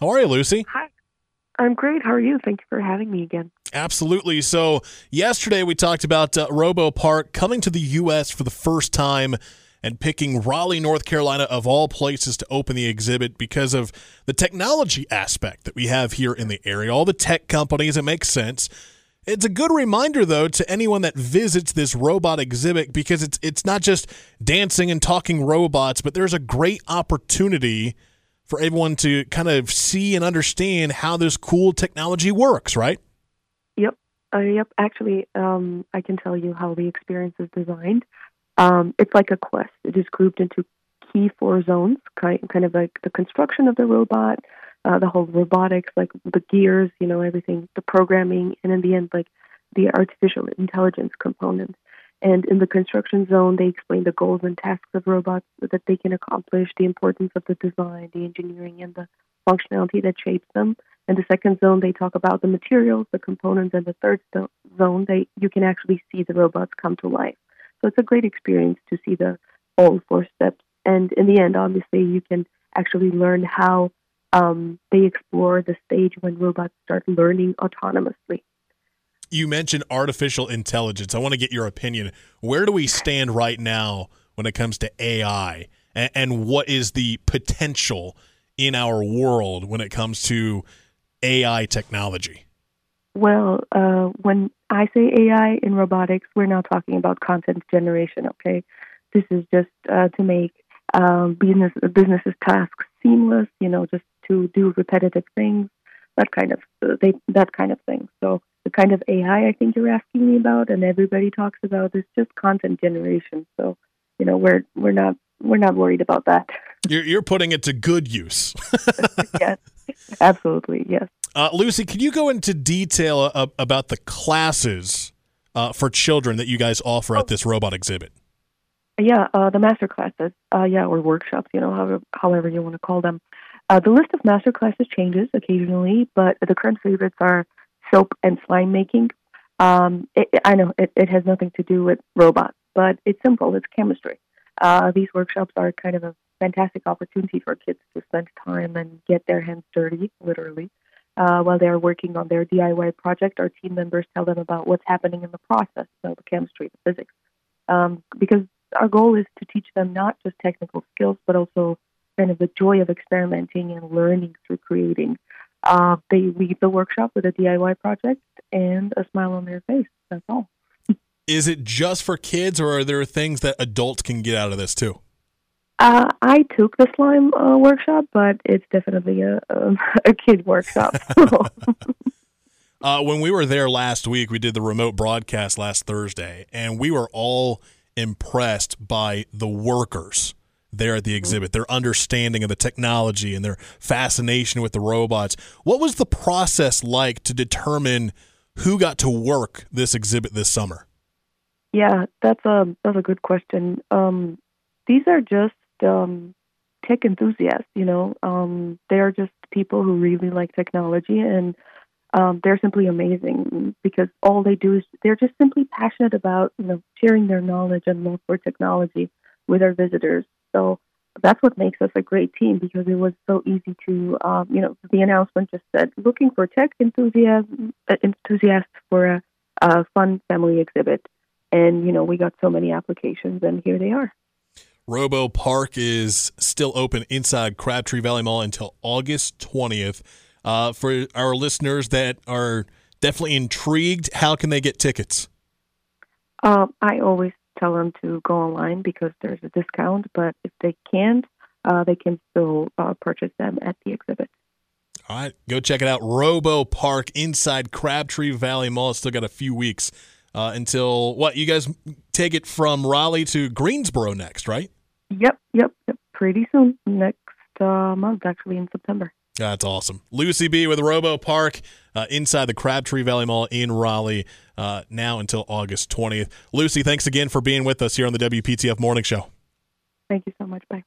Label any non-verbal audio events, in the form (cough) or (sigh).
How are you, Lucy? Hi. I'm great. How are you? Thank you for having me again. Absolutely. So, yesterday we talked about uh, RoboPark coming to the U.S. for the first time and picking Raleigh, North Carolina, of all places to open the exhibit because of the technology aspect that we have here in the area. All the tech companies, it makes sense. It's a good reminder, though, to anyone that visits this robot exhibit because it's it's not just dancing and talking robots, but there's a great opportunity for everyone to kind of see and understand how this cool technology works, right? Yep. Uh, yep. Actually, um, I can tell you how the experience is designed. Um, it's like a quest. It is grouped into key four zones, kind, kind of like the construction of the robot, uh, the whole robotics, like the gears, you know, everything, the programming, and in the end, like the artificial intelligence component. And in the construction zone, they explain the goals and tasks of robots that they can accomplish, the importance of the design, the engineering, and the functionality that shapes them. In the second zone, they talk about the materials, the components, and the third zone, they you can actually see the robots come to life. So it's a great experience to see the all four steps. And in the end, obviously, you can actually learn how um, they explore the stage when robots start learning autonomously you mentioned artificial intelligence. I want to get your opinion. Where do we stand right now when it comes to AI, and, and what is the potential in our world when it comes to AI technology? Well, uh, when I say AI in robotics, we're not talking about content generation. Okay, this is just uh, to make um, business businesses tasks seamless. You know, just to do repetitive things, that kind of uh, they, that kind of thing. So the kind of AI I think you're asking me about, and everybody talks about is just content generation. So, you know, we're we're not we're not worried about that. (laughs) You're you're putting it to good use. (laughs) yes, absolutely, yes. Uh, Lucy, can you go into detail uh, about the classes uh, for children that you guys offer at this robot exhibit? Yeah, uh, the master classes, uh, yeah, or workshops, you know, however, however you want to call them. Uh, the list of master classes changes occasionally, but the current favorites are soap and slime making. Um, it, I know it, it has nothing to do with robots, but it's simple. It's chemistry. Uh, these workshops are kind of a fantastic opportunity for kids to spend time and get their hands dirty, literally. Uh, while they are working on their DIY project, our team members tell them about what's happening in the process, so the chemistry, the physics. Um, because our goal is to teach them not just technical skills, but also kind of the joy of experimenting and learning through creating. Uh, they leave the workshop with a DIY project and a smile on their face. That's all. (laughs) Is it just for kids, or are there things that adults can get out of this too? Uh, I took the slime uh, workshop, but it's definitely a a, (laughs) a kid workshop. (laughs) uh, when we were there last week, we did the remote broadcast last Thursday, and we were all impressed by the workers there at the exhibit, their understanding of the technology and their fascination with the robots. What was the process like to determine who got to work this exhibit this summer? Yeah, that's a that's a good question. Um, these are just um, tech enthusiasts. You know, um, they are just people who really like technology, and um, they're simply amazing because all they do is they're just simply passionate about you know sharing their knowledge and love for technology with our visitors. So that's what makes us a great team because it was so easy to, um, you know, the announcement just said looking for tech enthusiasm, uh, enthusiasts for a, a fun family exhibit. And, you know, we got so many applications, and here they are. RoboPark is still open inside Crabtree Valley Mall until August 20th. Uh, for our listeners that are definitely intrigued, how can they get tickets? Um, I always tell them to go online because there's a discount. But if they can't, uh, they can still uh, purchase them at the exhibit. All right, go check it out. RoboPark inside Crabtree Valley Mall. Still got a few weeks uh, until what? You guys take it from Raleigh to Greensboro next, right? Yep, yep, yep. Pretty soon, next uh, month, actually in September. That's awesome. Lucy Bee with RoboPark uh, inside the Crabtree Valley Mall in Raleigh uh, now until August 20th. Lucy, thanks again for being with us here on the WPTF Morning Show. Thank you so much. Bye.